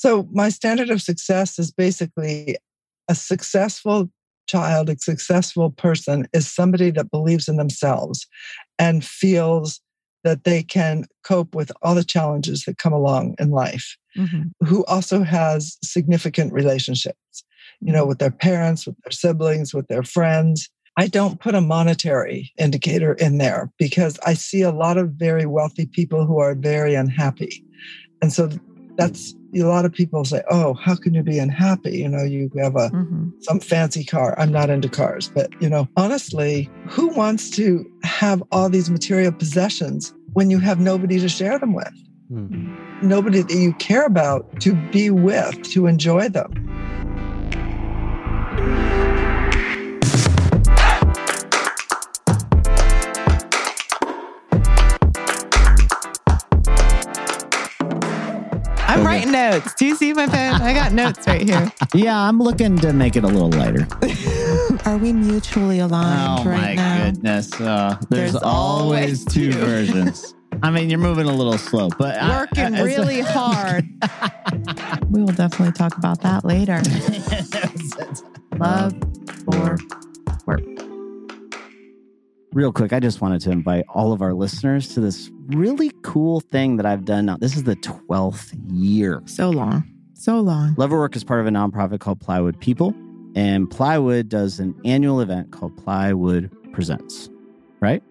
So, my standard of success is basically a successful child, a successful person is somebody that believes in themselves and feels that they can cope with all the challenges that come along in life, mm-hmm. who also has significant relationships, you know, mm-hmm. with their parents, with their siblings, with their friends. I don't put a monetary indicator in there because I see a lot of very wealthy people who are very unhappy. And so that's a lot of people say, "Oh, how can you be unhappy? You know, you have a mm-hmm. some fancy car. I'm not into cars, but you know, honestly, who wants to have all these material possessions when you have nobody to share them with? Mm-hmm. Nobody that you care about to be with, to enjoy them." I'm notes. Do you see my pen? I got notes right here. Yeah, I'm looking to make it a little lighter. Are we mutually aligned oh, right now? Oh my goodness. Uh, there's, there's, always, two versions. I mean, you're moving a little slow, but working I, I, really hard. we will definitely talk about that later. Love for work. Real quick, I just wanted to invite all of our listeners to this really cool thing that I've done now. This is the 12th year. So long. So long. Love Work is part of a nonprofit called Plywood People, and Plywood does an annual event called Plywood Presents, right?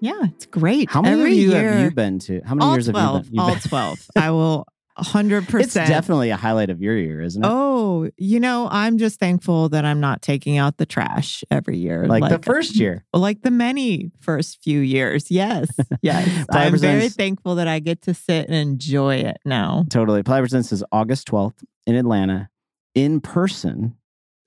Yeah, it's great. How many Every of you year, have you been to? How many years 12, have you been? All 12. I will hundred percent. It's definitely a highlight of your year, isn't it? Oh, you know, I'm just thankful that I'm not taking out the trash every year, like, like the first year, like the many first few years. Yes, yes. I'm very thankful that I get to sit and enjoy it now. Totally. Ply Presents is August 12th in Atlanta, in person.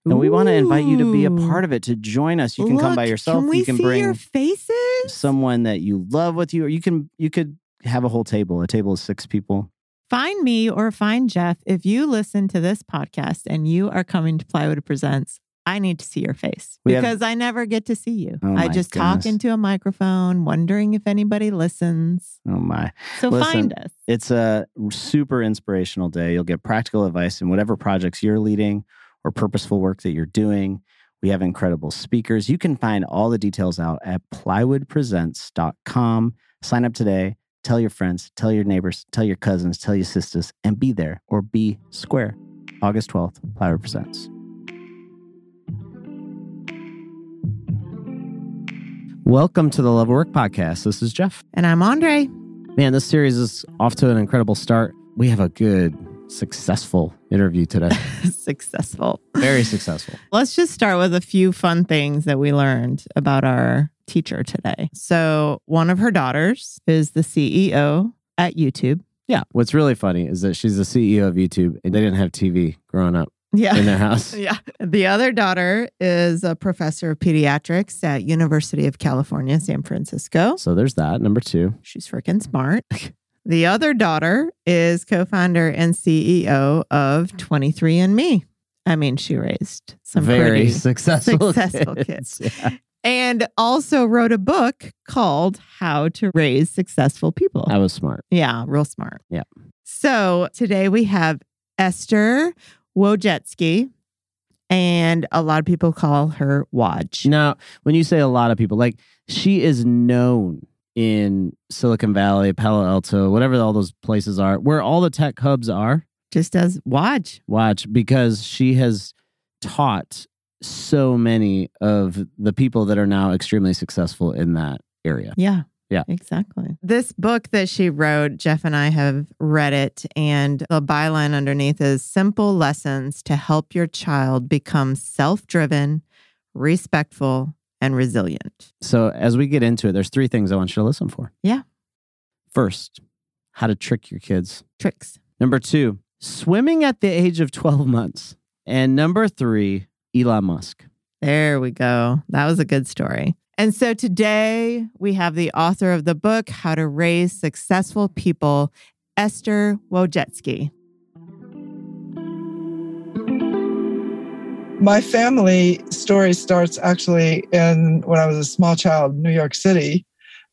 And we want to invite you to be a part of it, to join us. You can Look, come by yourself. Can we you can bring your faces. Someone that you love with you, or you can you could have a whole table. A table of six people Find me or find Jeff if you listen to this podcast and you are coming to Plywood Presents. I need to see your face we because have, I never get to see you. Oh I just goodness. talk into a microphone, wondering if anybody listens. Oh my. So Listen, find us. It's a super inspirational day. You'll get practical advice in whatever projects you're leading or purposeful work that you're doing. We have incredible speakers. You can find all the details out at plywoodpresents.com. Sign up today. Tell your friends, tell your neighbors, tell your cousins, tell your sisters, and be there or be square. August 12th, Plywood Presents. Welcome to the Love Work Podcast. This is Jeff. And I'm Andre. Man, this series is off to an incredible start. We have a good, successful interview today. successful. Very successful. Let's just start with a few fun things that we learned about our teacher today. So, one of her daughters is the CEO at YouTube. Yeah. What's really funny is that she's the CEO of YouTube and they didn't have TV growing up. Yeah. In their house. yeah. The other daughter is a professor of pediatrics at University of California, San Francisco. So there's that. Number two. She's freaking smart. the other daughter is co-founder and CEO of 23andMe. I mean, she raised some very successful, successful kids. kids. Yeah and also wrote a book called How to Raise Successful People. I was smart. Yeah, real smart. Yeah. So today we have Esther Wojcicki, and a lot of people call her Woj. Now, when you say a lot of people, like she is known in Silicon Valley, Palo Alto, whatever all those places are, where all the tech hubs are. Just as Woj. Woj, because she has taught so many of the people that are now extremely successful in that area. Yeah. Yeah. Exactly. This book that she wrote, Jeff and I have read it, and the byline underneath is simple lessons to help your child become self driven, respectful, and resilient. So, as we get into it, there's three things I want you to listen for. Yeah. First, how to trick your kids. Tricks. Number two, swimming at the age of 12 months. And number three, Elon Musk. There we go. That was a good story. And so today we have the author of the book, How to Raise Successful People, Esther Wojcicki. My family story starts actually in when I was a small child in New York City.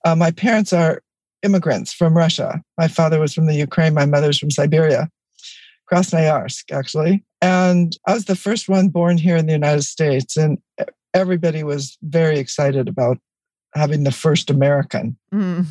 Uh, my parents are immigrants from Russia. My father was from the Ukraine, my mother's from Siberia. Krasnoyarsk, actually. And I was the first one born here in the United States. And everybody was very excited about having the first American. Mm.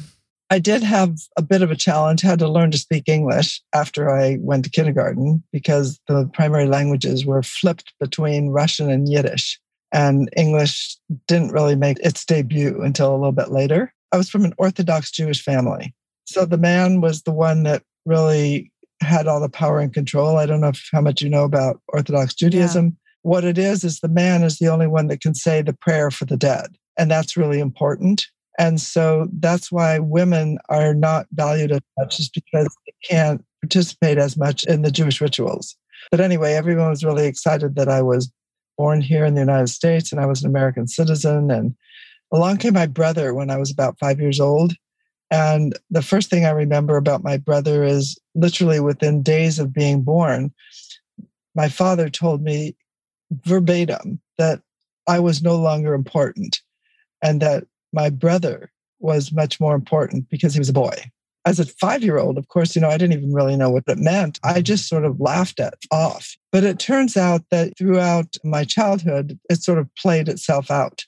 I did have a bit of a challenge, had to learn to speak English after I went to kindergarten because the primary languages were flipped between Russian and Yiddish. And English didn't really make its debut until a little bit later. I was from an Orthodox Jewish family. So the man was the one that really had all the power and control. I don't know if, how much you know about Orthodox Judaism. Yeah. What it is, is the man is the only one that can say the prayer for the dead. And that's really important. And so that's why women are not valued as much, is because they can't participate as much in the Jewish rituals. But anyway, everyone was really excited that I was born here in the United States and I was an American citizen. And along came my brother when I was about five years old. And the first thing I remember about my brother is literally within days of being born, my father told me verbatim that I was no longer important and that my brother was much more important because he was a boy. As a five year old, of course, you know, I didn't even really know what it meant. I mm-hmm. just sort of laughed it off. But it turns out that throughout my childhood, it sort of played itself out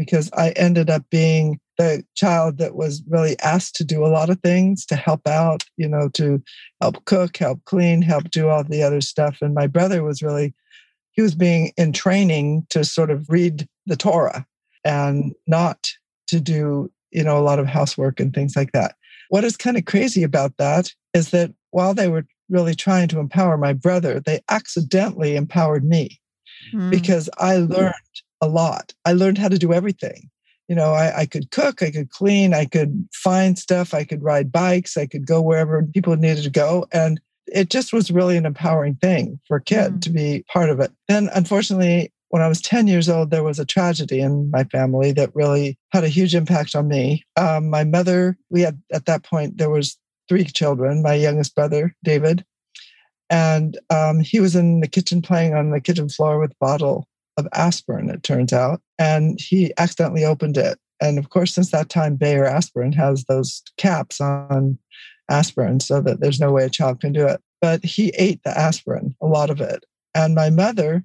because I ended up being the child that was really asked to do a lot of things to help out, you know, to help cook, help clean, help do all the other stuff. And my brother was really, he was being in training to sort of read the Torah and not to do, you know, a lot of housework and things like that. What is kind of crazy about that is that while they were really trying to empower my brother, they accidentally empowered me mm. because I learned a lot. I learned how to do everything. You know, I, I, could cook, I could clean, I could find stuff, I could ride bikes, I could go wherever people needed to go. And it just was really an empowering thing for a kid mm. to be part of it. Then, unfortunately, when I was 10 years old, there was a tragedy in my family that really had a huge impact on me. Um, my mother, we had at that point, there was three children, my youngest brother, David, and um, he was in the kitchen playing on the kitchen floor with a bottle of aspirin, it turns out, and he accidentally opened it. And of course, since that time, Bayer aspirin has those caps on aspirin so that there's no way a child can do it. But he ate the aspirin, a lot of it. And my mother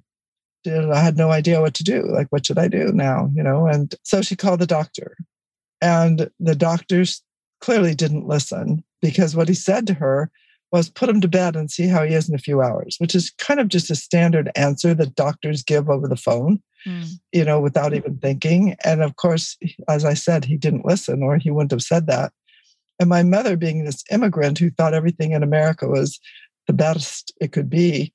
did, I had no idea what to do. Like, what should I do now? You know, and so she called the doctor. And the doctors clearly didn't listen because what he said to her was put him to bed and see how he is in a few hours, which is kind of just a standard answer that doctors give over the phone, mm. you know, without even thinking. And of course, as I said, he didn't listen or he wouldn't have said that. And my mother, being this immigrant who thought everything in America was the best it could be,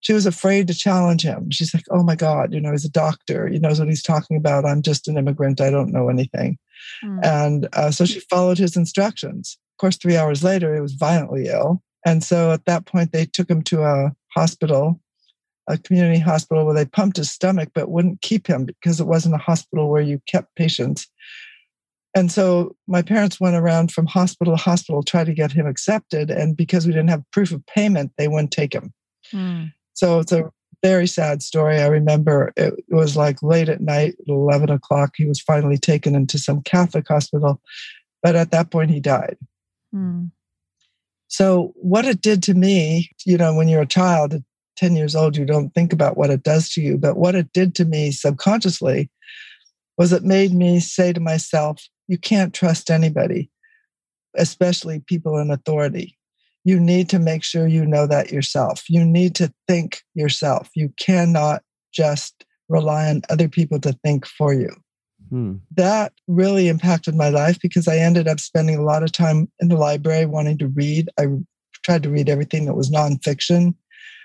she was afraid to challenge him. She's like, oh my God, you know, he's a doctor. He knows what he's talking about. I'm just an immigrant. I don't know anything. Mm. And uh, so she followed his instructions. Of course, three hours later, he was violently ill. And so at that point, they took him to a hospital, a community hospital where they pumped his stomach, but wouldn't keep him because it wasn't a hospital where you kept patients. And so my parents went around from hospital to hospital, trying to get him accepted. And because we didn't have proof of payment, they wouldn't take him. Mm. So it's a very sad story. I remember it was like late at night, 11 o'clock. He was finally taken into some Catholic hospital, but at that point, he died. Mm. So, what it did to me, you know, when you're a child 10 years old, you don't think about what it does to you, but what it did to me subconsciously was it made me say to myself, you can't trust anybody, especially people in authority you need to make sure you know that yourself. You need to think yourself. You cannot just rely on other people to think for you. Hmm. That really impacted my life because I ended up spending a lot of time in the library wanting to read. I tried to read everything that was nonfiction.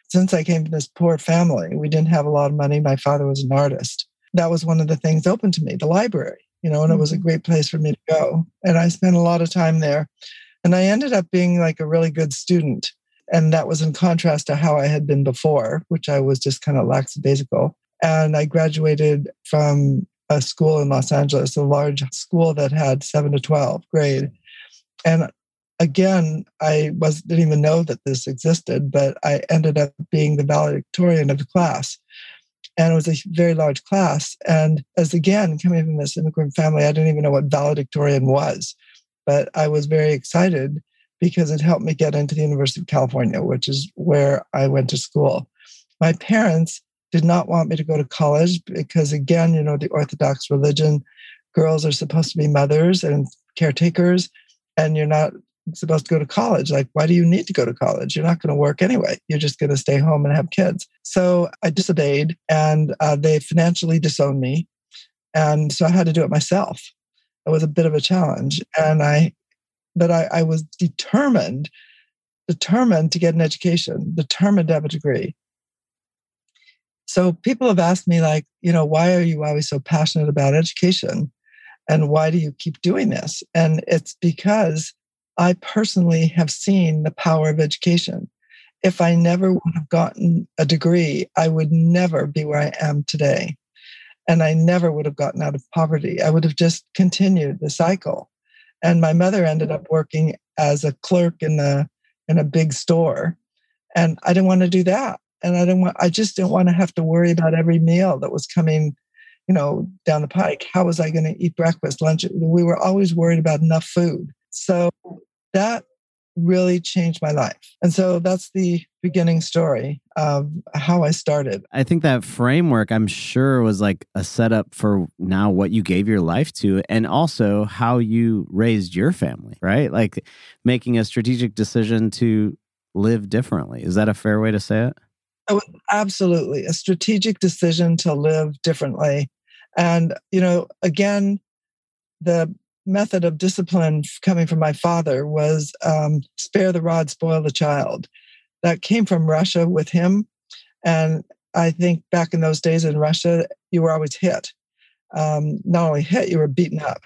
Since I came from this poor family, we didn't have a lot of money. My father was an artist. That was one of the things open to me, the library, you know, and mm-hmm. it was a hmm. great place for me to go. And I spent a lot of time there. And I ended up being like a really good student. And that was in contrast to how I had been before, which I was just kind of lackadaisical. And I graduated from a school in Los Angeles, a large school that had seven to 12 grade. And again, I was didn't even know that this existed, but I ended up being the valedictorian of the class. And it was a very large class. And as again, coming from this immigrant family, I didn't even know what valedictorian was. But I was very excited because it helped me get into the University of California, which is where I went to school. My parents did not want me to go to college because, again, you know, the Orthodox religion, girls are supposed to be mothers and caretakers, and you're not supposed to go to college. Like, why do you need to go to college? You're not going to work anyway. You're just going to stay home and have kids. So I disobeyed, and uh, they financially disowned me. And so I had to do it myself. It was a bit of a challenge. And I, but I, I was determined, determined to get an education, determined to have a degree. So people have asked me, like, you know, why are you always so passionate about education? And why do you keep doing this? And it's because I personally have seen the power of education. If I never would have gotten a degree, I would never be where I am today. And I never would have gotten out of poverty. I would have just continued the cycle. And my mother ended up working as a clerk in a in a big store. And I didn't want to do that. And I didn't want I just didn't want to have to worry about every meal that was coming, you know, down the pike. How was I going to eat breakfast, lunch? We were always worried about enough food. So that really changed my life. And so that's the beginning story of how I started. I think that framework, I'm sure, was like a setup for now what you gave your life to, and also how you raised your family, right? Like making a strategic decision to live differently. Is that a fair way to say it? Oh, absolutely. A strategic decision to live differently. And, you know, again, the method of discipline coming from my father was um, spare the rod, spoil the child. That came from Russia with him. And I think back in those days in Russia, you were always hit. Um, not only hit, you were beaten up.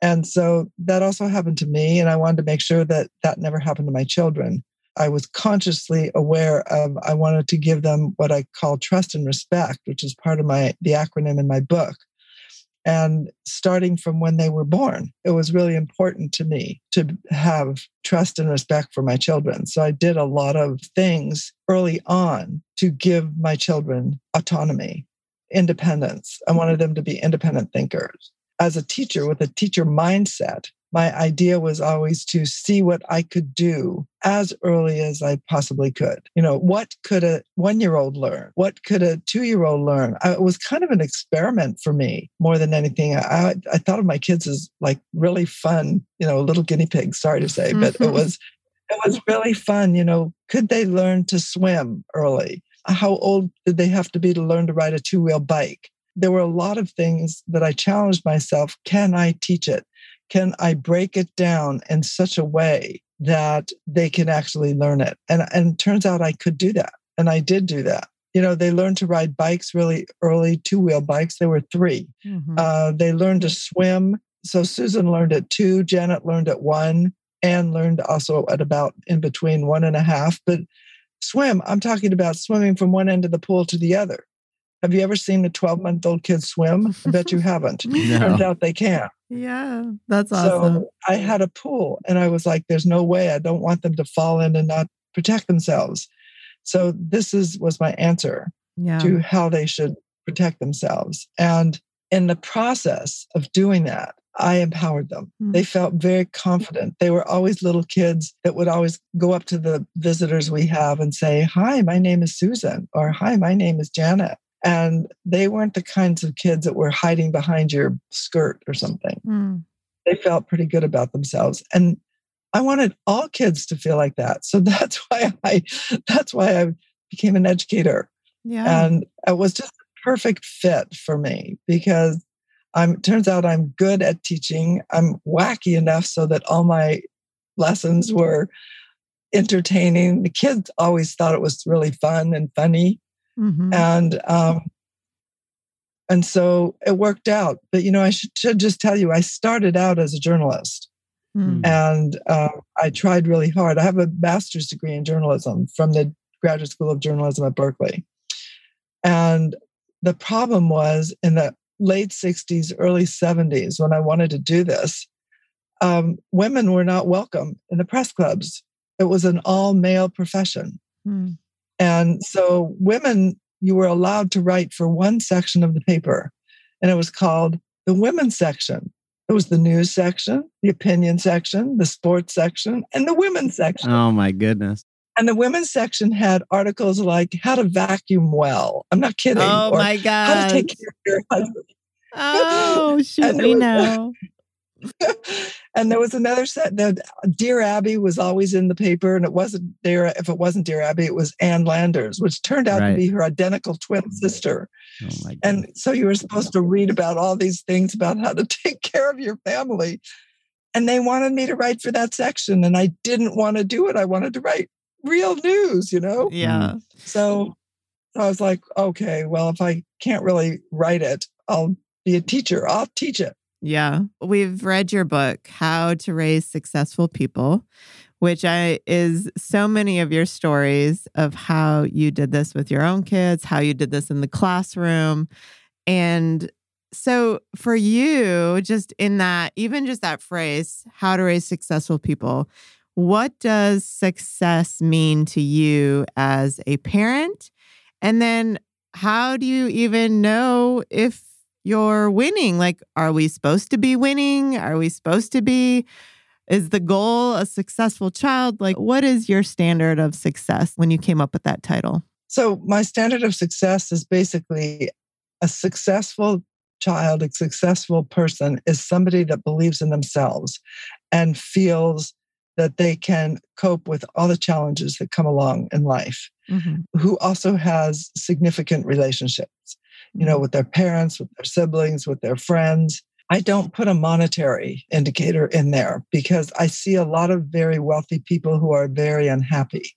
And so that also happened to me. And I wanted to make sure that that never happened to my children. I was consciously aware of I wanted to give them what I call trust and respect, which is part of my the acronym in my book and starting from when they were born it was really important to me to have trust and respect for my children. So i did a lot of things early on to give my children autonomy independence. I wanted mm-hmm. them to be independent thinkers. As a teacher with a teacher mindset my idea was always to see what I could do as early as I possibly could. You know, what could a one year old learn? What could a two year old learn? I, it was kind of an experiment for me more than anything. I, I thought of my kids as like really fun, you know, little guinea pigs, sorry to say, but it was. It was really fun. You know, could they learn to swim early? How old did they have to be to learn to ride a two wheel bike? There were a lot of things that I challenged myself. Can I teach it? Can I break it down in such a way that they can actually learn it? And, and turns out I could do that. And I did do that. You know, they learned to ride bikes really early, two wheel bikes. They were 3 mm-hmm. uh, they learned to swim. So Susan learned at two, Janet learned at one, and learned also at about in between one and a half. But swim, I'm talking about swimming from one end of the pool to the other. Have you ever seen a 12 month old kid swim? I bet you haven't. no. Turns out they can. Yeah, that's awesome. So I had a pool and I was like, there's no way I don't want them to fall in and not protect themselves. So this is was my answer yeah. to how they should protect themselves. And in the process of doing that, I empowered them. Mm-hmm. They felt very confident. They were always little kids that would always go up to the visitors we have and say, Hi, my name is Susan, or Hi, my name is Janet. And they weren't the kinds of kids that were hiding behind your skirt or something. Mm. They felt pretty good about themselves. And I wanted all kids to feel like that. So that's why I that's why I became an educator. Yeah. And it was just a perfect fit for me because I'm turns out I'm good at teaching. I'm wacky enough so that all my lessons were entertaining. The kids always thought it was really fun and funny. Mm-hmm. And um, and so it worked out. But you know, I should, should just tell you, I started out as a journalist, mm. and uh, I tried really hard. I have a master's degree in journalism from the Graduate School of Journalism at Berkeley, and the problem was in the late 60s, early 70s, when I wanted to do this, um, women were not welcome in the press clubs. It was an all male profession. Mm. And so women, you were allowed to write for one section of the paper, and it was called the women's section. It was the news section, the opinion section, the sports section, and the women's section. Oh my goodness. And the women's section had articles like how to vacuum well. I'm not kidding. Oh or my How to take care of your husband. Oh, shoot, we know. And there was another set that Dear Abby was always in the paper, and it wasn't Dear. If it wasn't Dear Abby, it was Ann Landers, which turned out Right. to be her identical twin oh sister. Oh my. And so you were supposed to read about all these things about how to take care of your family. And they wanted me to write for that section, and I didn't want to do it. I wanted to write real news, you know. Mm-hmm. Yeah. So I was like, okay, well, if I can't really write it, I'll be a teacher. I'll teach it. Yeah. We've read your book, How to Raise Successful People, which I is so many of your stories of how you did this with your own kids, how you did this in the classroom. And so for you, just in that, even just that phrase, how to raise successful people, what does success mean to you as a parent? And then how do you even know if you're winning? Like, are we supposed to be winning? Are we supposed to be? Is the goal a successful child? Like, what is your standard of success when you came up with that title? So my standard of success is basically a successful child, a successful person is somebody that believes in themselves and feels that they can cope with all the challenges that come along in life, mm-hmm. who also has significant relationships, you know, with their parents, with their siblings, with their friends. I don't put a monetary indicator in there because I see a lot of very wealthy people who are very unhappy.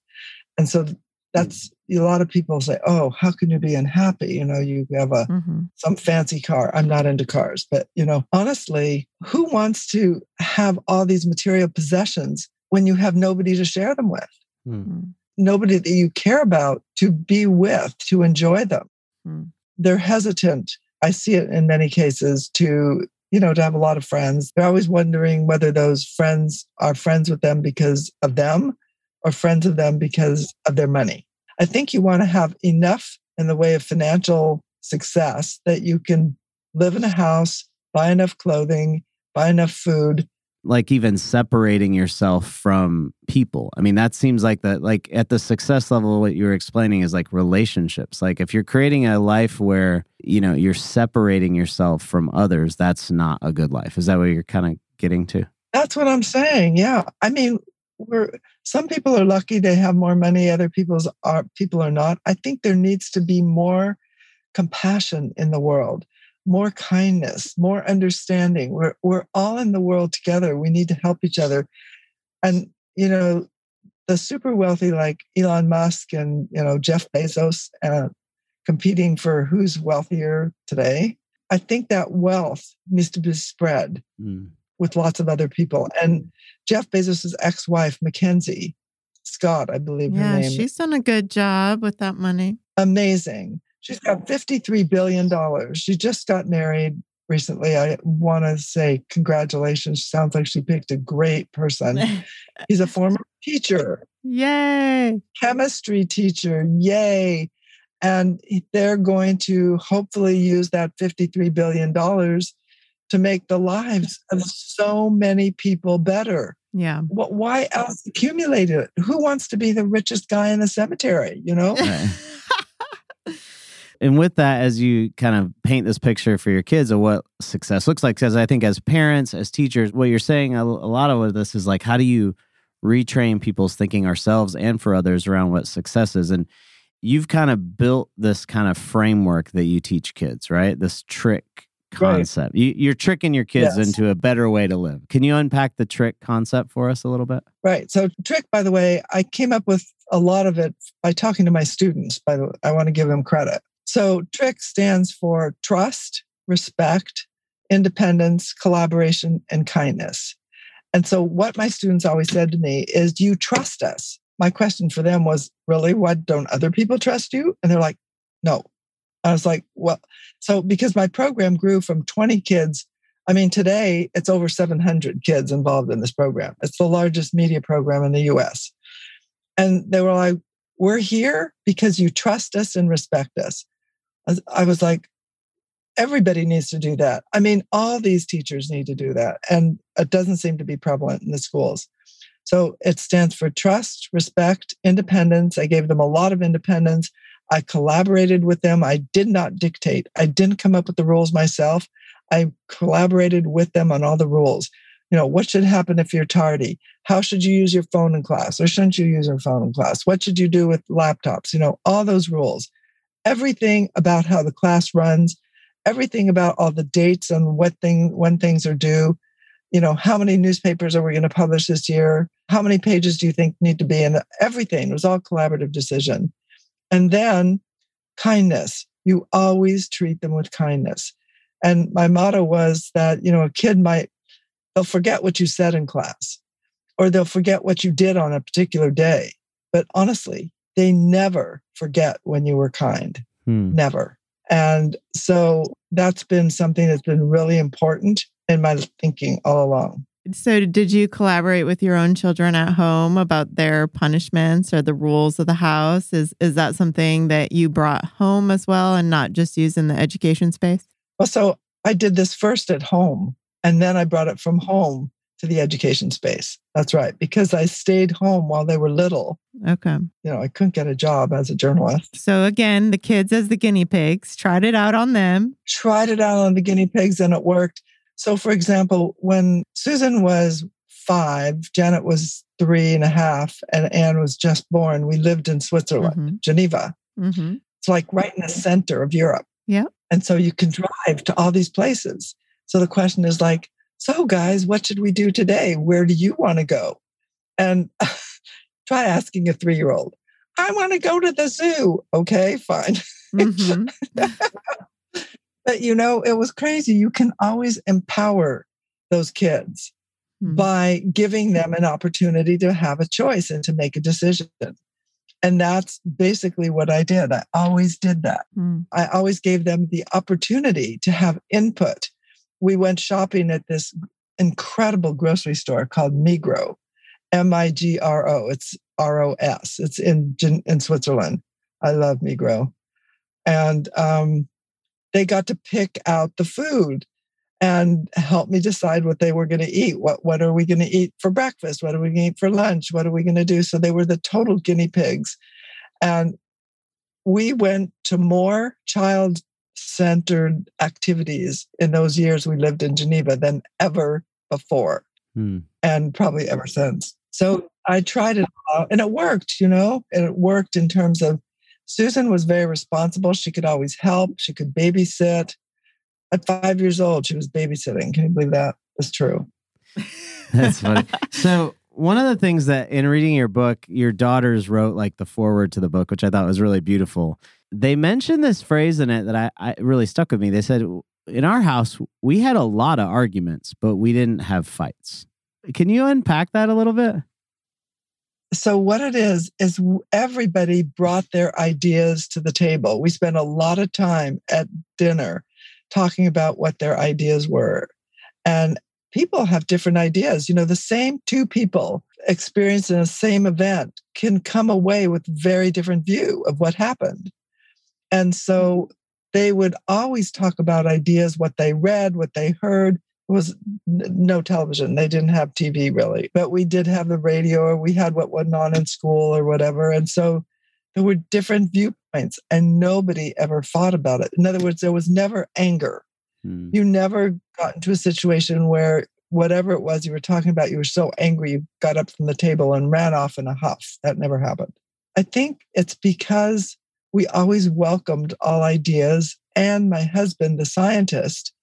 And so that's a lot of people say, "Oh, how can you be unhappy? You know, you have a Mhm. some fancy car. I'm not into cars, but you know, honestly, who wants to have all these material possessions when you have nobody to share them with? Mm. Nobody that you care about to be with, to enjoy them. Hmm. They're hesitant. I see it in many cases to, you know, to have a lot of friends. They're always wondering whether those friends are friends with them because of them or friends of them because of their money. I think you want to have enough in the way of financial success that you can live in a house, buy enough clothing, buy enough food. Like even separating yourself from people. I mean, that seems like that like at the success level what you were explaining is like relationships. Like if you're creating a life where, you know, you're separating yourself from others, that's not a good life. Is that what you're kind of getting to? That's what I'm saying. Yeah. I mean, we're some people are lucky they have more money, other people's are people are not. I think there needs to be more compassion in the world, more kindness, more understanding. We're we're all in the world together. We need to help each other. And you know, the super wealthy like Elon Musk and you know Jeff Bezos uh, competing for who's wealthier today. I think that wealth needs to be spread Mm. with lots of other people. And Jeff Bezos' ex-wife, Mackenzie Scott, I believe her Yeah, name, she's done a good job with that money. amazing. She's got $53 billion. She just got married recently. I want to say congratulations. Sounds like she picked a great person. He's a former teacher, Yay. chemistry teacher. Yay. And they're going to hopefully use that $53 billion to make the lives of so many people better. Yeah. Wh- Why else accumulate it? Who wants to be the richest guy in the cemetery? You know? Right. and with that, as you kind of paint this picture for your kids of what success looks like, because I think as parents, as teachers, what you're saying, a, lot of this is like, how do you retrain people's thinking ourselves and for others around what success is? And you've kind of built this kind of framework that you teach kids, right? This trick Right. concept. You, you're tricking your kids Yes. into a better way to live. Can you unpack the trick concept for us a little bit? Right. So trick, by the way, I came up with a lot of it by talking to my students. By the way, I want to give them credit. So trick stands for trust, respect, independence, collaboration, and kindness. And so what my students always said to me is, Do you trust us? My question for them was, Really? What don't other people trust you? And they're like, No. I was like, Well, so because my program grew from 20 kids I mean, today it's over 700 kids involved in this program. It's the largest media program in the US. And they were like, We're here because you trust us and respect us. I was- like, everybody needs to do that. I mean, all these teachers need to do that. And it doesn't seem to be prevalent in the schools. So it stands for trust, respect, independence. I gave them a lot of independence. I collaborated with them. I did not dictate. I didn't come up with the rules myself. I collaborated with them on all the rules. You know, what should happen if you're tardy? How should you use your phone in class or shouldn't you use your phone in class? What should you do with laptops? You know, all those rules. Everything about how the class runs, everything about all the dates and what thing when things are due. You know, how many newspapers are we going to publish this year? How many pages do you think need to be And Everything it was all collaborative decision. And then kindness. You always treat them with kindness. And my motto was that, you know, a kid might, they'll forget what you said in class or they'll forget what you did on a particular day. But honestly, they never forget when you were kind. Hmm. Never. And so that's been something that's been really important in my thinking all along. So, did you collaborate with your own children at home about their punishments or the rules of the house? Is is that something that you brought home as well, and not just use in the education space? Well, so I did this first at home, and then I brought it from home to the education space. That's right, because I stayed home while they were little. Okay. You know, I couldn't get a job as a journalist. So again, the kids as the guinea pigs, tried it out on them. Tried it out on the guinea pigs and it worked. So, for example, when Susan was five, Janet was three and a half, and Anne was just born, we lived in Switzerland, mm-hmm. Geneva. Mm-hmm. It's like right in the center of Europe. Yeah. And so you can drive to all these places. So the question is like, so guys, what should we do today? Where do you want to go? And try asking a three year old, I want to go to the zoo. Okay, fine. Mm-hmm. But you know, it was crazy. You can always empower those kids mm-hmm. by giving them an opportunity to have a choice and to make a decision. And that's basically what I did. I always did that. Mm. I always gave them the opportunity to have input. We went shopping at this incredible grocery store called Migro, M I G R O. It's R O S. It's in in Switzerland. I love Migro, and um, they got to pick out the food and help me decide what they were going to eat. What what are we going to eat for breakfast? What are we going to eat for lunch? What are we going to do? So they were the total guinea pigs. And we went to more child centered activities in those years we lived in Geneva than ever before hmm. and probably ever since. So I tried it and it worked, you know, and it worked in terms of Susan was very responsible. She could always help, she could babysit. At five years old, she was babysitting. Can you believe that? True. That's funny. so, one of the things that in reading your book, your daughters wrote like the foreword to the book, which I thought was really beautiful. They mentioned this phrase in it that I, I really stuck with me. They said, In our house, we had a lot of arguments, but we didn't have fights. Can you unpack that a little bit? so what it is is everybody brought their ideas to the table we spent a lot of time at dinner talking about what their ideas were and people have different ideas you know the same two people experiencing the same event can come away with very different view of what happened and so they would always talk about ideas what they read what they heard was no television. They didn't have TV really, but we did have the radio or we had what went on in school or whatever. And so there were different viewpoints and nobody ever fought about it. In other words, there was never anger. Hmm. You never got into a situation where whatever it was you were talking about, you were so angry you got up from the table and ran off in a huff. That never happened. I think it's because we always welcomed all ideas. And my husband, the scientist,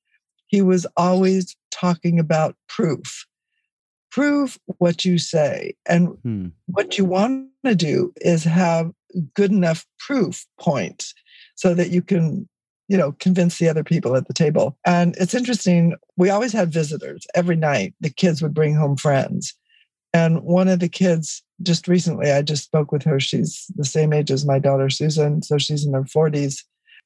he was always talking about proof. Prove what you say. And hmm. what you want to do is have good enough proof points so that you can you know convince the other people at the table and it's interesting we always had visitors every night the kids would bring home friends and one of the kids just recently i just spoke with her she's the same age as my daughter susan so she's in her 40s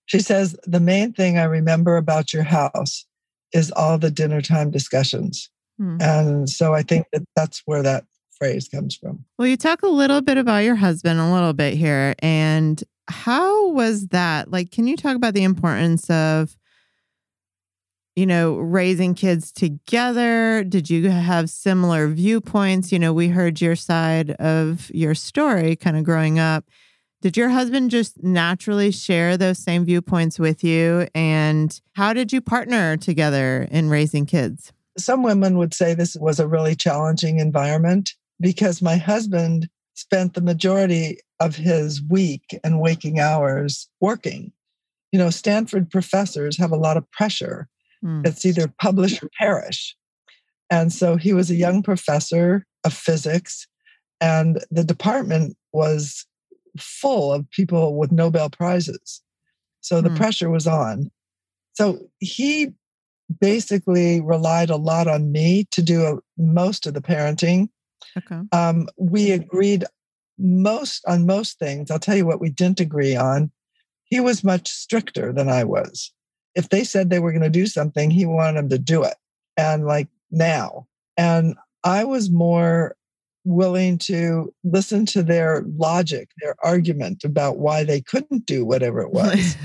she says the main thing i remember about your house is all the dinner time discussions. Hmm. And so I think that that's where that phrase comes from. Well, you talk a little bit about your husband a little bit here. And how was that? Like, can you talk about the importance of you know, raising kids together? Did you have similar viewpoints? You know, we heard your side of your story kind of growing up. Did your husband just naturally share those same viewpoints with you? And how did you partner together in raising kids? Some women would say this was a really challenging environment because my husband spent the majority of his week and waking hours working. You know, Stanford professors have a lot of pressure. Mm. It's either publish or perish. And so he was a young professor of physics, and the department was full of people with Nobel Prizes. So the mm. pressure was on. So he basically relied a lot on me to do a, most of the parenting. Okay. Um, we agreed most on most things. I'll tell you what we didn't agree on. He was much stricter than I was. If they said they were going to do something, he wanted them to do it and like now. And I was more willing to listen to their logic, their argument about why they couldn't do whatever it was.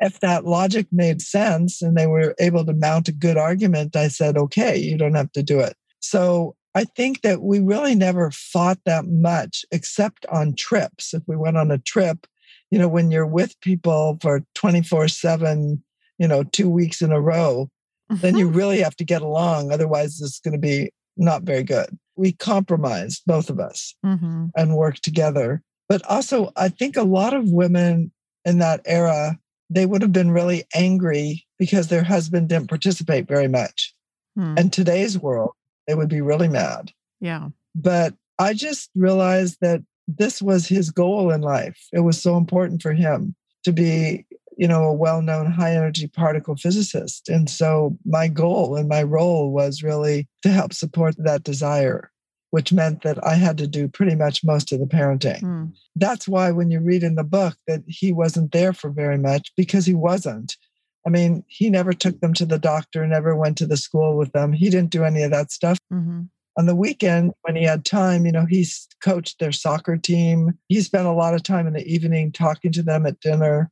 if that logic made sense and they were able to mount a good argument, I said, okay, you don't have to do it. So I think that we really never fought that much except on trips. If we went on a trip, you know, when you're with people for 24 7, you know, two weeks in a row, then you mm-hmm. really have to get along. Otherwise, it's going to be not very good. We compromised, both of us, mm-hmm. and worked together. But also, I think a lot of women in that era, they would have been really angry because their husband didn't participate very much. Hmm. In today's world, they would be really mad. Yeah. But I just realized that this was his goal in life. It was so important for him to be you know, a well known high energy particle physicist. And so my goal and my role was really to help support that desire, which meant that I had to do pretty much most of the parenting. Mm. That's why when you read in the book that he wasn't there for very much, because he wasn't. I mean, he never took them to the doctor, never went to the school with them. He didn't do any of that stuff. Mm-hmm. On the weekend, when he had time, you know, he's coached their soccer team. He spent a lot of time in the evening talking to them at dinner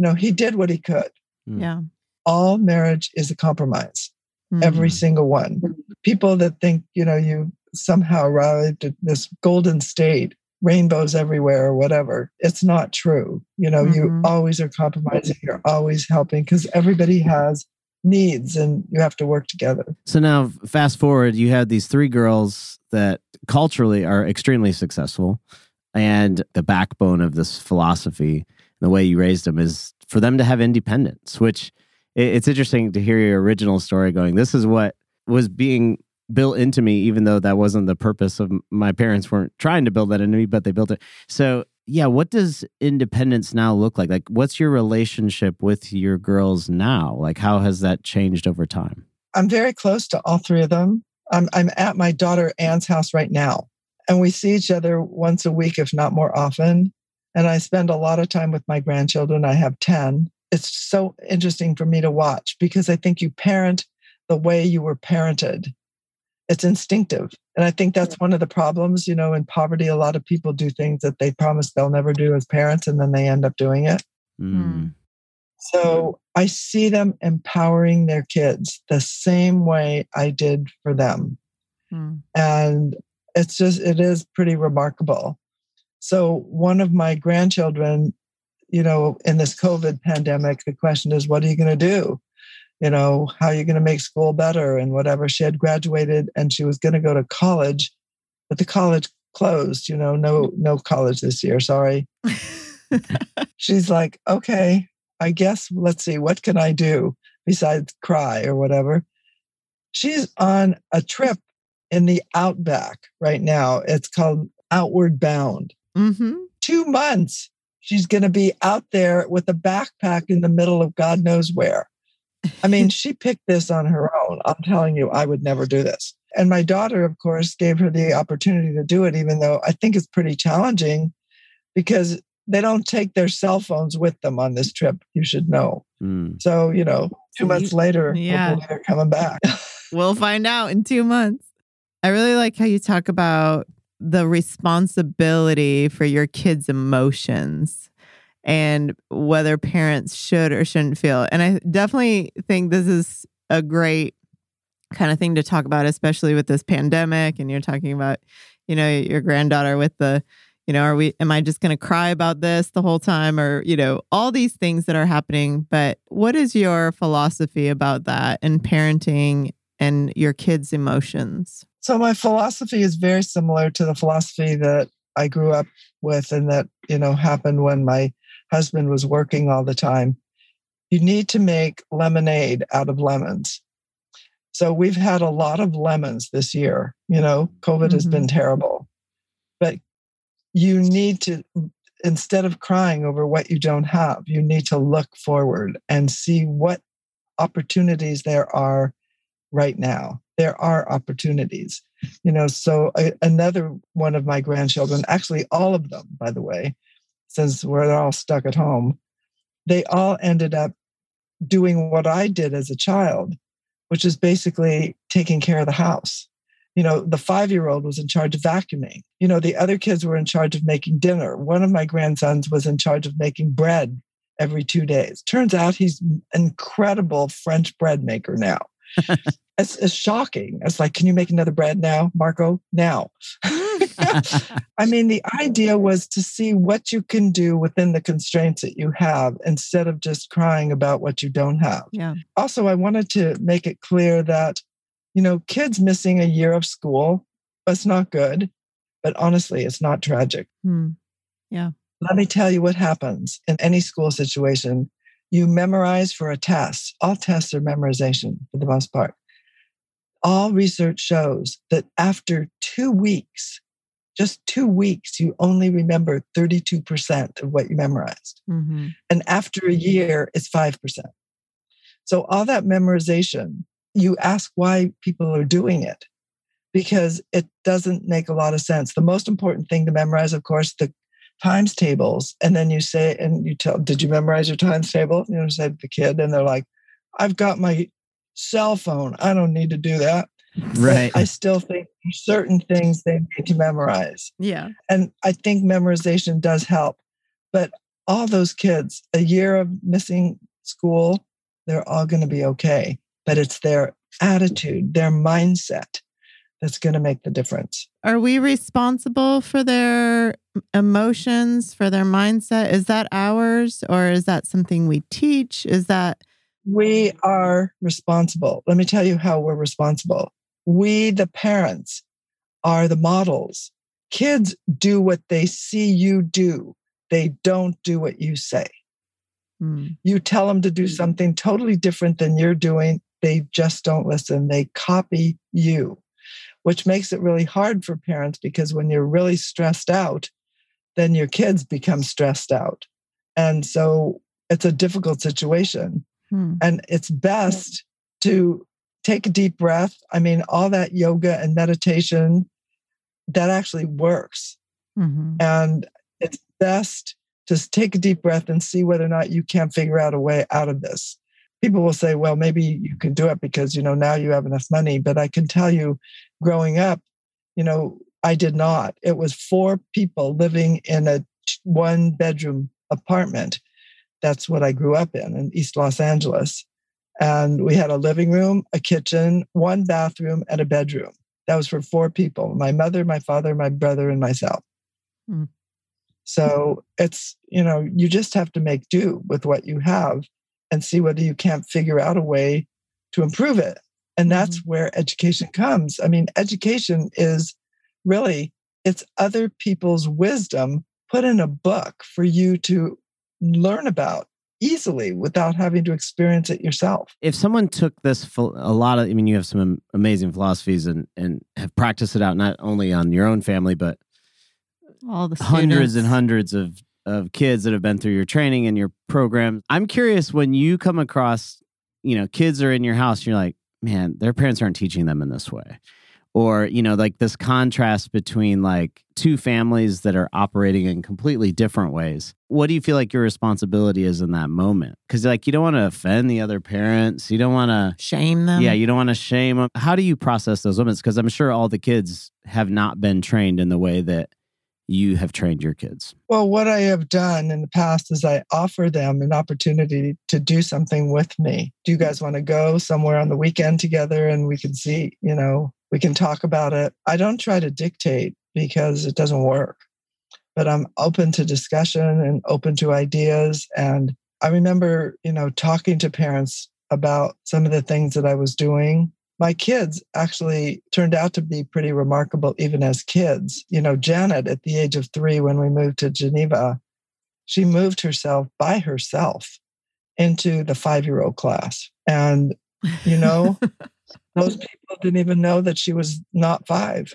you know, he did what he could. Hmm. Yeah. All marriage is a compromise, mm. every single one. People that think, you know, you somehow arrived at this golden state, rainbows everywhere or whatever, it's not true. You know, mm-hmm. you always are compromising, you're always helping because everybody has needs and you have to work together. So now, fast forward, you had these three girls that culturally are extremely successful and the backbone of this philosophy the way you raised them is for them to have independence, which it's interesting to hear your original story going, this is what was being built into me, even though that wasn't the purpose of my parents weren't trying to build that into me, but they built it. So, yeah, what does independence now look like? Like, what's your relationship with your girls now? Like, how has that changed over time? I'm very close to all three of them. I'm, I'm at my daughter Anne's house right now, and we see each other once a week, if not more often. And I spend a lot of time with my grandchildren. I have 10. It's so interesting for me to watch because I think you parent the way you were parented. It's instinctive. And I think that's one of the problems. You know, in poverty, a lot of people do things that they promise they'll never do as parents and then they end up doing it. Mm. So I see them empowering their kids the same way I did for them. Mm. And it's just, it is pretty remarkable. So, one of my grandchildren, you know, in this COVID pandemic, the question is, what are you going to do? You know, how are you going to make school better and whatever? She had graduated and she was going to go to college, but the college closed, you know, no, no college this year. Sorry. She's like, okay, I guess let's see, what can I do besides cry or whatever? She's on a trip in the outback right now. It's called Outward Bound. Mm-hmm. Two months. She's going to be out there with a backpack in the middle of God knows where. I mean, she picked this on her own. I'm telling you, I would never do this. And my daughter, of course, gave her the opportunity to do it, even though I think it's pretty challenging because they don't take their cell phones with them on this trip. You should know. Mm. So, you know, two months later, yeah. they're coming back. we'll find out in two months. I really like how you talk about the responsibility for your kids' emotions and whether parents should or shouldn't feel. And I definitely think this is a great kind of thing to talk about, especially with this pandemic. And you're talking about, you know, your granddaughter with the, you know, are we, am I just going to cry about this the whole time? Or, you know, all these things that are happening. But what is your philosophy about that and parenting and your kids' emotions? So, my philosophy is very similar to the philosophy that I grew up with and that, you know, happened when my husband was working all the time. You need to make lemonade out of lemons. So we've had a lot of lemons this year. You know, COVID mm-hmm. has been mm-hmm. terrible. But you need to, instead of crying over what you don't have, you need to look forward and see what opportunities there are right now. There are opportunities. You know, so I, another one of my grandchildren, actually all of them, by the way, since we're all stuck at home, they all ended up doing what I did as a child which is basically taking care of the house. You know, the five year old was in charge of vacuuming. You know, the other kids were in charge of making dinner. One of my grandsons was in charge of making bread every two days. Turns out he's an incredible French bread maker now. it's, it's shocking. It's like, can you make another bread now, Marco? Now. I mean, the idea was to see what you can do within the constraints that you have instead of just crying about what you don't have. Yeah. Also, I wanted to make it clear that, you know, kids missing a year of school, that's not good, but honestly, it's not tragic. Hmm. Yeah. Let me tell you what happens in any school situation. You memorize for a test. All tests are memorization for the most part all research shows that after two weeks, just two weeks, you only remember 32% of what you memorized. Mm-hmm. And after a year, it's 5%. So, all that memorization, you ask why people are doing it because it doesn't make a lot of sense. The most important thing to memorize, of course, the times tables. And then you say, and you tell, did you memorize your times table? You know, said the kid, and they're like, I've got my cell phone. I don't need to do that. Right. But I still think certain things they need to memorize. Yeah. And I think memorization does help. But all those kids, a year of missing school, they're all going to be okay. But it's their attitude, their mindset that's going to make the difference. Are we responsible for their emotions, for their mindset? Is that ours or is that something we teach? Is that we are responsible. Let me tell you how we're responsible. We, the parents, are the models. Kids do what they see you do, they don't do what you say. Mm. You tell them to do something totally different than you're doing, they just don't listen. They copy you, which makes it really hard for parents because when you're really stressed out, then your kids become stressed out. And so it's a difficult situation. Hmm. And it's best to take a deep breath. I mean, all that yoga and meditation, that actually works. Mm-hmm. And it's best to take a deep breath and see whether or not you can't figure out a way out of this. People will say, well, maybe you can do it because, you know, now you have enough money. But I can tell you, growing up, you know, I did not. It was four people living in a one bedroom apartment that's what I grew up in, in East Los Angeles. And we had a living room, a kitchen, one bathroom, and a bedroom. That was for four people my mother, my father, my brother, and myself. Mm. So it's, you know, you just have to make do with what you have and see whether you can't figure out a way to improve it. And that's mm-hmm. where education comes. I mean, education is really it's other people's wisdom put in a book for you to learn about easily without having to experience it yourself. If someone took this a lot of I mean you have some amazing philosophies and and have practiced it out not only on your own family but all the hundreds and hundreds of of kids that have been through your training and your program. I'm curious when you come across, you know, kids are in your house you're like, man, their parents aren't teaching them in this way or you know like this contrast between like two families that are operating in completely different ways. What do you feel like your responsibility is in that moment? Because like you don't want to offend the other parents. You don't want to shame them. Yeah you don't want to shame them how do you process those moments because i'm sure all the kids have not been trained in the way that you have trained your kids? Well, what I have done in the past is I offer them an opportunity to do something with me. Do you guys want to go somewhere on the weekend together and we can see, you know, we can talk about it? I don't try to dictate because it doesn't work, but I'm open to discussion and open to ideas. And I remember, you know, talking to parents about some of the things that I was doing my kids actually turned out to be pretty remarkable even as kids. You know, Janet, at the age of three, when we moved to Geneva, she moved herself by herself into the five year old class. And, you know, most people didn't even know that she was not five,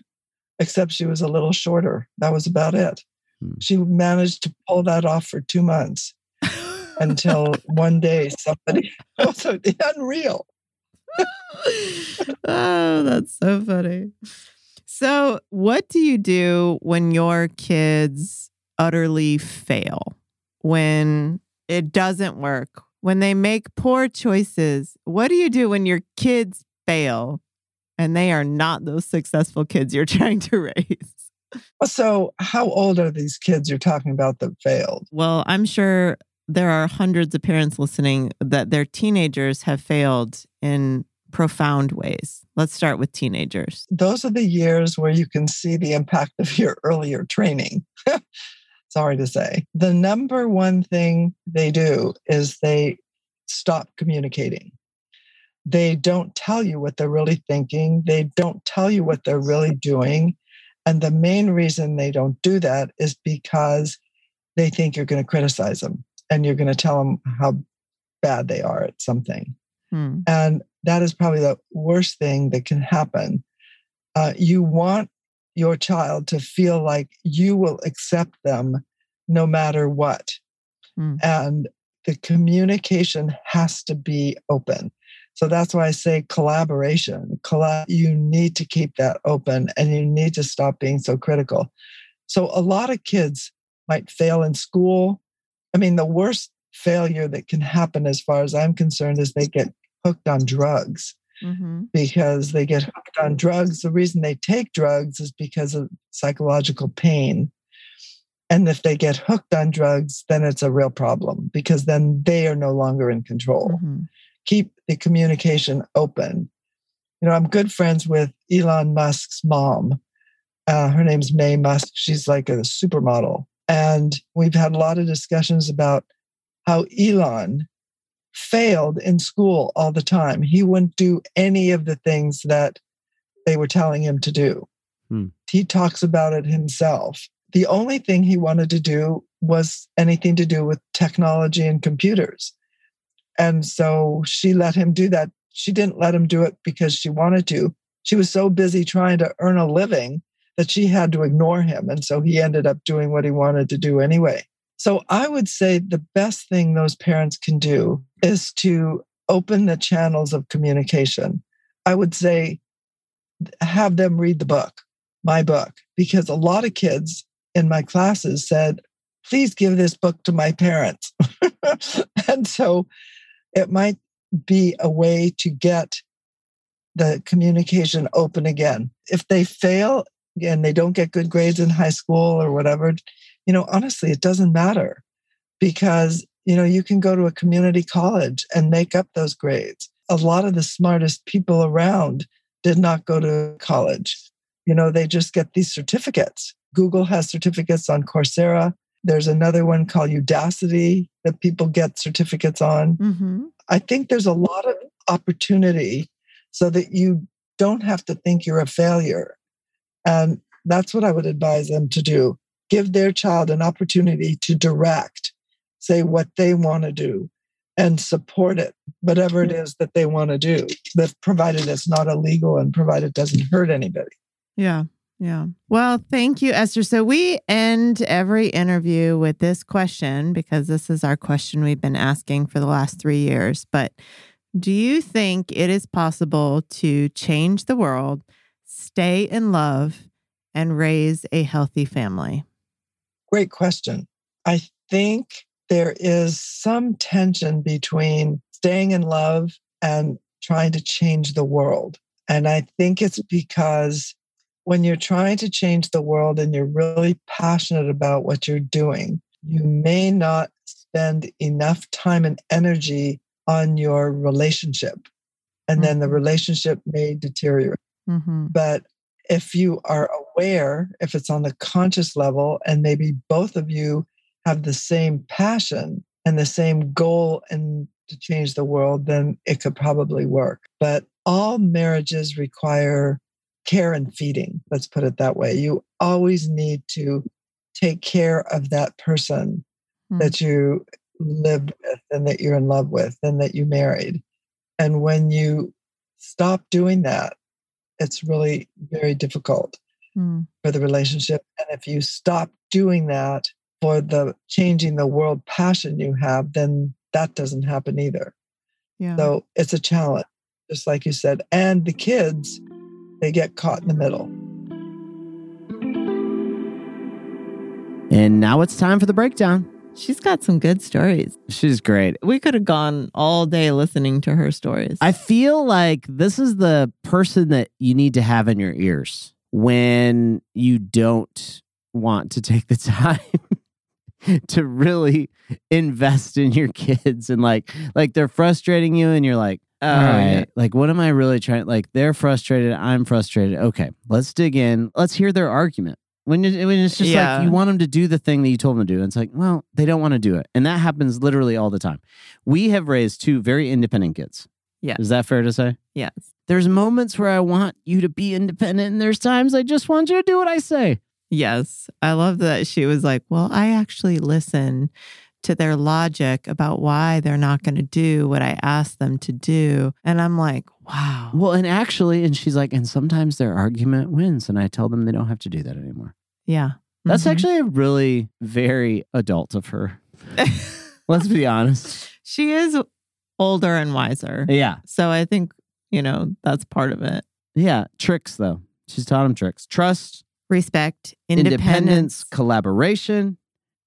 except she was a little shorter. That was about it. Hmm. She managed to pull that off for two months until one day somebody was unreal oh, that's so funny. So, what do you do when your kids utterly fail? When it doesn't work? When they make poor choices? What do you do when your kids fail and they are not those successful kids you're trying to raise? So, how old are these kids you're talking about that failed? Well, I'm sure there are hundreds of parents listening that their teenagers have failed in profound ways. Let's start with teenagers. Those are the years where you can see the impact of your earlier training. Sorry to say. The number one thing they do is they stop communicating. They don't tell you what they're really thinking, they don't tell you what they're really doing. And the main reason they don't do that is because they think you're going to criticize them and you're going to tell them how bad they are at something. Hmm. And that is probably the worst thing that can happen. Uh, you want your child to feel like you will accept them no matter what. Hmm. And the communication has to be open. So that's why I say collaboration. Collab- you need to keep that open and you need to stop being so critical. So a lot of kids might fail in school. I mean, the worst failure that can happen, as far as I'm concerned, is they get hooked on drugs mm-hmm. because they get hooked on drugs. The reason they take drugs is because of psychological pain. And if they get hooked on drugs, then it's a real problem because then they are no longer in control. Mm-hmm. Keep the communication open. You know, I'm good friends with Elon Musk's mom. Uh, her name's Maye Musk. She's like a supermodel. And we've had a lot of discussions about how Elon failed in school all the time. He wouldn't do any of the things that they were telling him to do. Hmm. He talks about it himself. The only thing he wanted to do was anything to do with technology and computers. And so she let him do that. She didn't let him do it because she wanted to. She was so busy trying to earn a living that she had to ignore him. And so he ended up doing what he wanted to do anyway. So I would say the best thing those parents can do is to open the channels of communication. I would say have them read the book, my book, because a lot of kids in my classes said, please give this book to my parents. and so it might be a way to get the communication open again. If they fail and they don't get good grades in high school or whatever, you know, honestly, it doesn't matter because, you know, you can go to a community college and make up those grades. A lot of the smartest people around did not go to college. You know, they just get these certificates. Google has certificates on Coursera. There's another one called Udacity that people get certificates on. Mm-hmm. I think there's a lot of opportunity so that you don't have to think you're a failure. And that's what I would advise them to do give their child an opportunity to direct, say what they want to do, and support it, whatever it is that they want to do, that provided it's not illegal and provided it doesn't hurt anybody. Yeah. Yeah. Well, thank you, Esther. So we end every interview with this question because this is our question we've been asking for the last three years. But do you think it is possible to change the world, stay in love, and raise a healthy family? Great question. I think there is some tension between staying in love and trying to change the world. And I think it's because when you're trying to change the world and you're really passionate about what you're doing, you may not spend enough time and energy on your relationship. And then the Mhm. relationship may deteriorate. Mm-hmm. But if you are aware, if it's on the conscious level, and maybe both of you have the same passion and the same goal and to change the world, then it could probably work. But all marriages require care and feeding. Let's put it that way. You always need to take care of that person Hmm. that you lived with and that you're in love with and that you married. And when you stop doing that, it's really very difficult Mm. for the relationship. And if you stop doing that for the changing the world passion you have, then that doesn't happen either. Yeah. So it's a challenge, just like you said. And the kids, they get caught in the middle. And now it's time for the breakdown. She's got some good stories. She's great. We could have gone all day listening to her stories. I feel like this is the person that you need to have in your ears when you don't want to take the time to really invest in your kids and like like they're frustrating you and you're like Oh, all right yeah. like what am i really trying like they're frustrated i'm frustrated okay let's dig in let's hear their argument when, it, when it's just Yeah. like you want them to do the thing that you told them to do and it's like well they don't want to do it and that happens literally all the time we have raised two very independent kids Yeah. is that fair to say yes. there's moments where I want you to be independent, and there's times I just want you to do what I say. Yes. I love that she was like, Well, I actually listen to their logic about why they're not going to do what I asked them to do. And I'm like, Wow. Well, and actually, and she's like, and sometimes their argument wins, and I tell them they don't have to do that anymore. Yeah. That's Mhm. actually a really very adult of her. Let's be honest. she is older and wiser. Yeah. So I think, you know, that's part of it. Yeah. Tricks, though. She's taught him tricks trust, Respect, independence, independence. collaboration,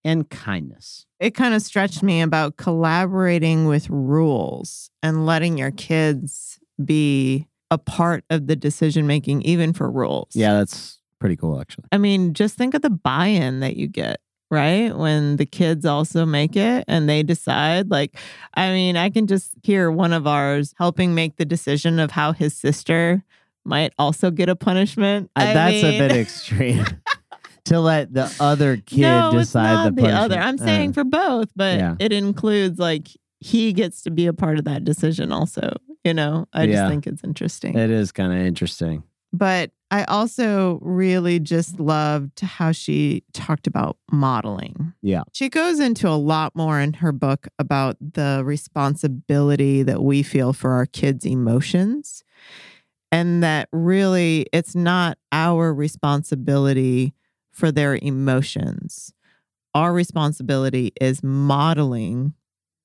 and kindness. it kind of stretched me about collaborating with rules and letting your kids be a part of the decision making, even for rules. Yeah, that's pretty cool, actually. I mean, just think of the buy in that you get, right? When the kids also make it and they decide, like, I mean, I can just hear one of ours helping make the decision of how his sister might also get a punishment. Uh, that's a bit extreme to let the other kid no, decide it's not the the, other. I'm saying Uh, for both, but Yeah. it includes like he gets to be a part of that decision also. You know, I just think it's interesting. it is kind of interesting. but I also really just loved how she talked about modeling. Yeah. She goes into a lot more in her book about the responsibility that we feel for our kids' emotions. And that really it's not our responsibility for their emotions. Our responsibility is modeling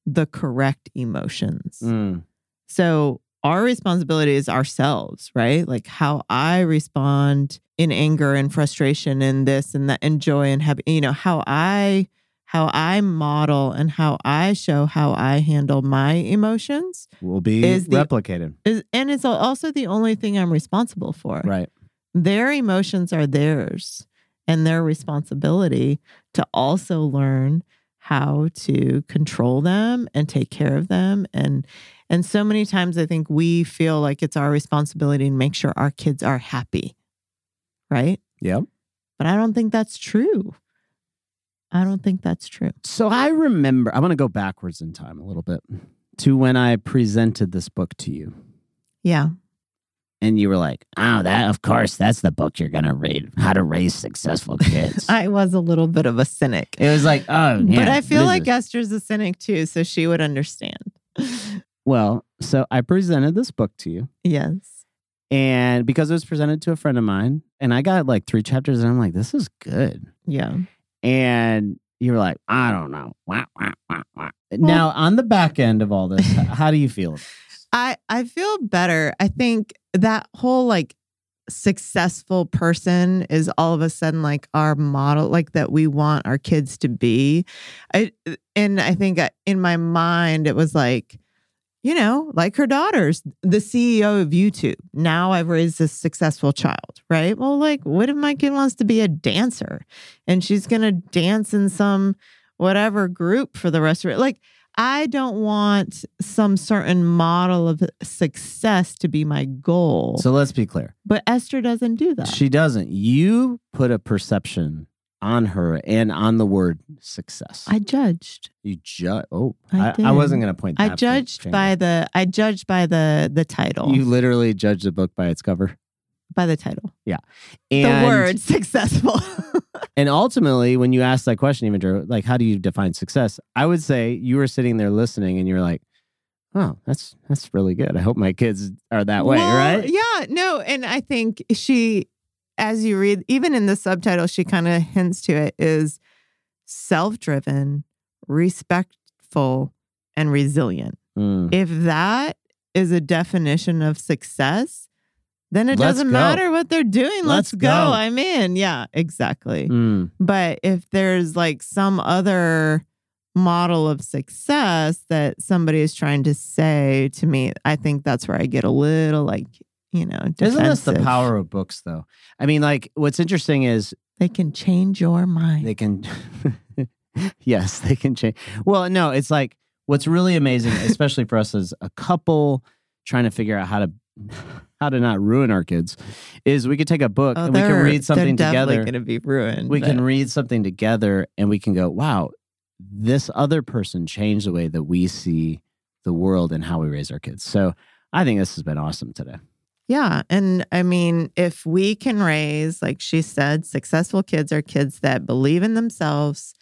the correct emotions. Mm. So our responsibility is ourselves, right? Like how I respond in anger and frustration and this and that and joy and happy, you know, how I how I model and how I show how I handle my emotions Will be Is the- replicated. is and it's also the only thing I'm responsible for. Right. Their emotions are theirs and their responsibility to also learn how to control them and take care of them and and so many times I think we feel like it's our responsibility to make sure our kids are happy. Right? Yep. But I don't think that's true. I don't think that's true. So I remember, I want to go backwards in time a little bit to when I presented this book to you. Yeah. And you were like, oh, that, of course, that's the book you're going to read How to Raise Successful Kids. I was a little bit of a cynic. it was like, oh, yeah. but I feel like is- Esther's a cynic too, so she would understand. well, so I presented this book to you. yes. And because it was presented to a friend of mine, and I got like three chapters, and I'm like, this is good. Yeah. And you were like, I don't know. Wah, wah, wah, wah. now, on the back end of all this, how do you feel? I I feel better. I think that whole like successful person is all of a sudden like our model like that we want our kids to be. I and I think uh, in my mind it was like you know, like her daughters, the CEO of YouTube. Now I've raised a successful child, right? Well, like, what if my kid wants to be a dancer and she's going to dance in some whatever group for the rest of it? Like, I don't want some certain model of success to be my goal. So let's be clear. But Esther doesn't do that. She doesn't. You put a perception on her and on the word success. I judged. You judge. Oh, I I, I wasn't going to point. I judged by the I judged by the the title. You literally judged a book by its cover. By the title. Yeah. And, the word successful. And ultimately, when you ask that question, even Drew, like, how do you define success? I would say you were sitting there listening, and you're like, "Oh, that's that's really good. I hope my kids are that way, Well, right?" Yeah, no, and I think she, as you read, even in the subtitle, she kind of hints to it is self-driven, respectful, and resilient. Mm. If that is a definition of success, then it Let's doesn't go. matter what they're doing. Let's, Let's go. go. I'm in. Yeah, exactly. Mm. But if there's like some other model of success that somebody is trying to say to me, I think that's where I get a little like, you know, defensive. Isn't this the power of books, though? I mean, like, what's interesting is They can change your mind. they can yes they can change well no it's like what's really amazing especially for us as a couple trying to figure out how to how to not ruin our kids is we could take a book Oh, and we can read something they're together going to be ruined. we but- can read something together and we can go wow this other person changed the way that we see the world and how we raise our kids so i think this has been awesome today Yeah. And I mean, if we can raise, like she said, successful kids are kids that believe in themselves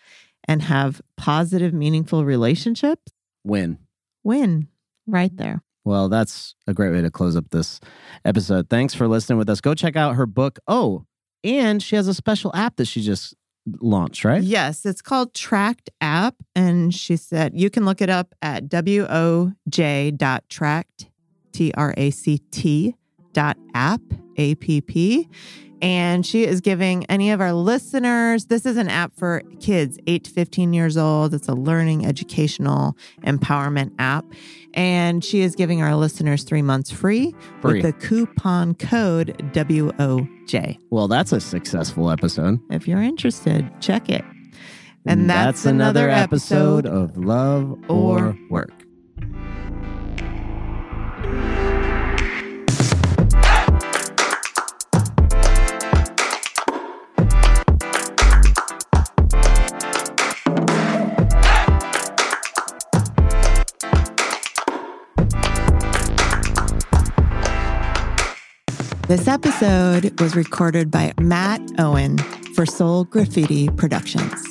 and have positive, meaningful relationships, win win right there. Well, that's a great way to close up this episode. Thanks for listening with us. Go check out her book. Oh, and she has a special app that she just launched, right? Yes, it's called Tract App. And she said you can look it up at woj.tract, T R A C T dot app, A P P. And she is giving any of our listeners, this is an app for kids 8 to 15 years old. It's a learning, educational, empowerment app. And she is giving our listeners three months free, Free. with the coupon code WOJ. Well, that's a successful episode. If you're interested, check it. And that's another episode of Love or Work. This episode was recorded by Matt Owen for Soul Graffiti Productions.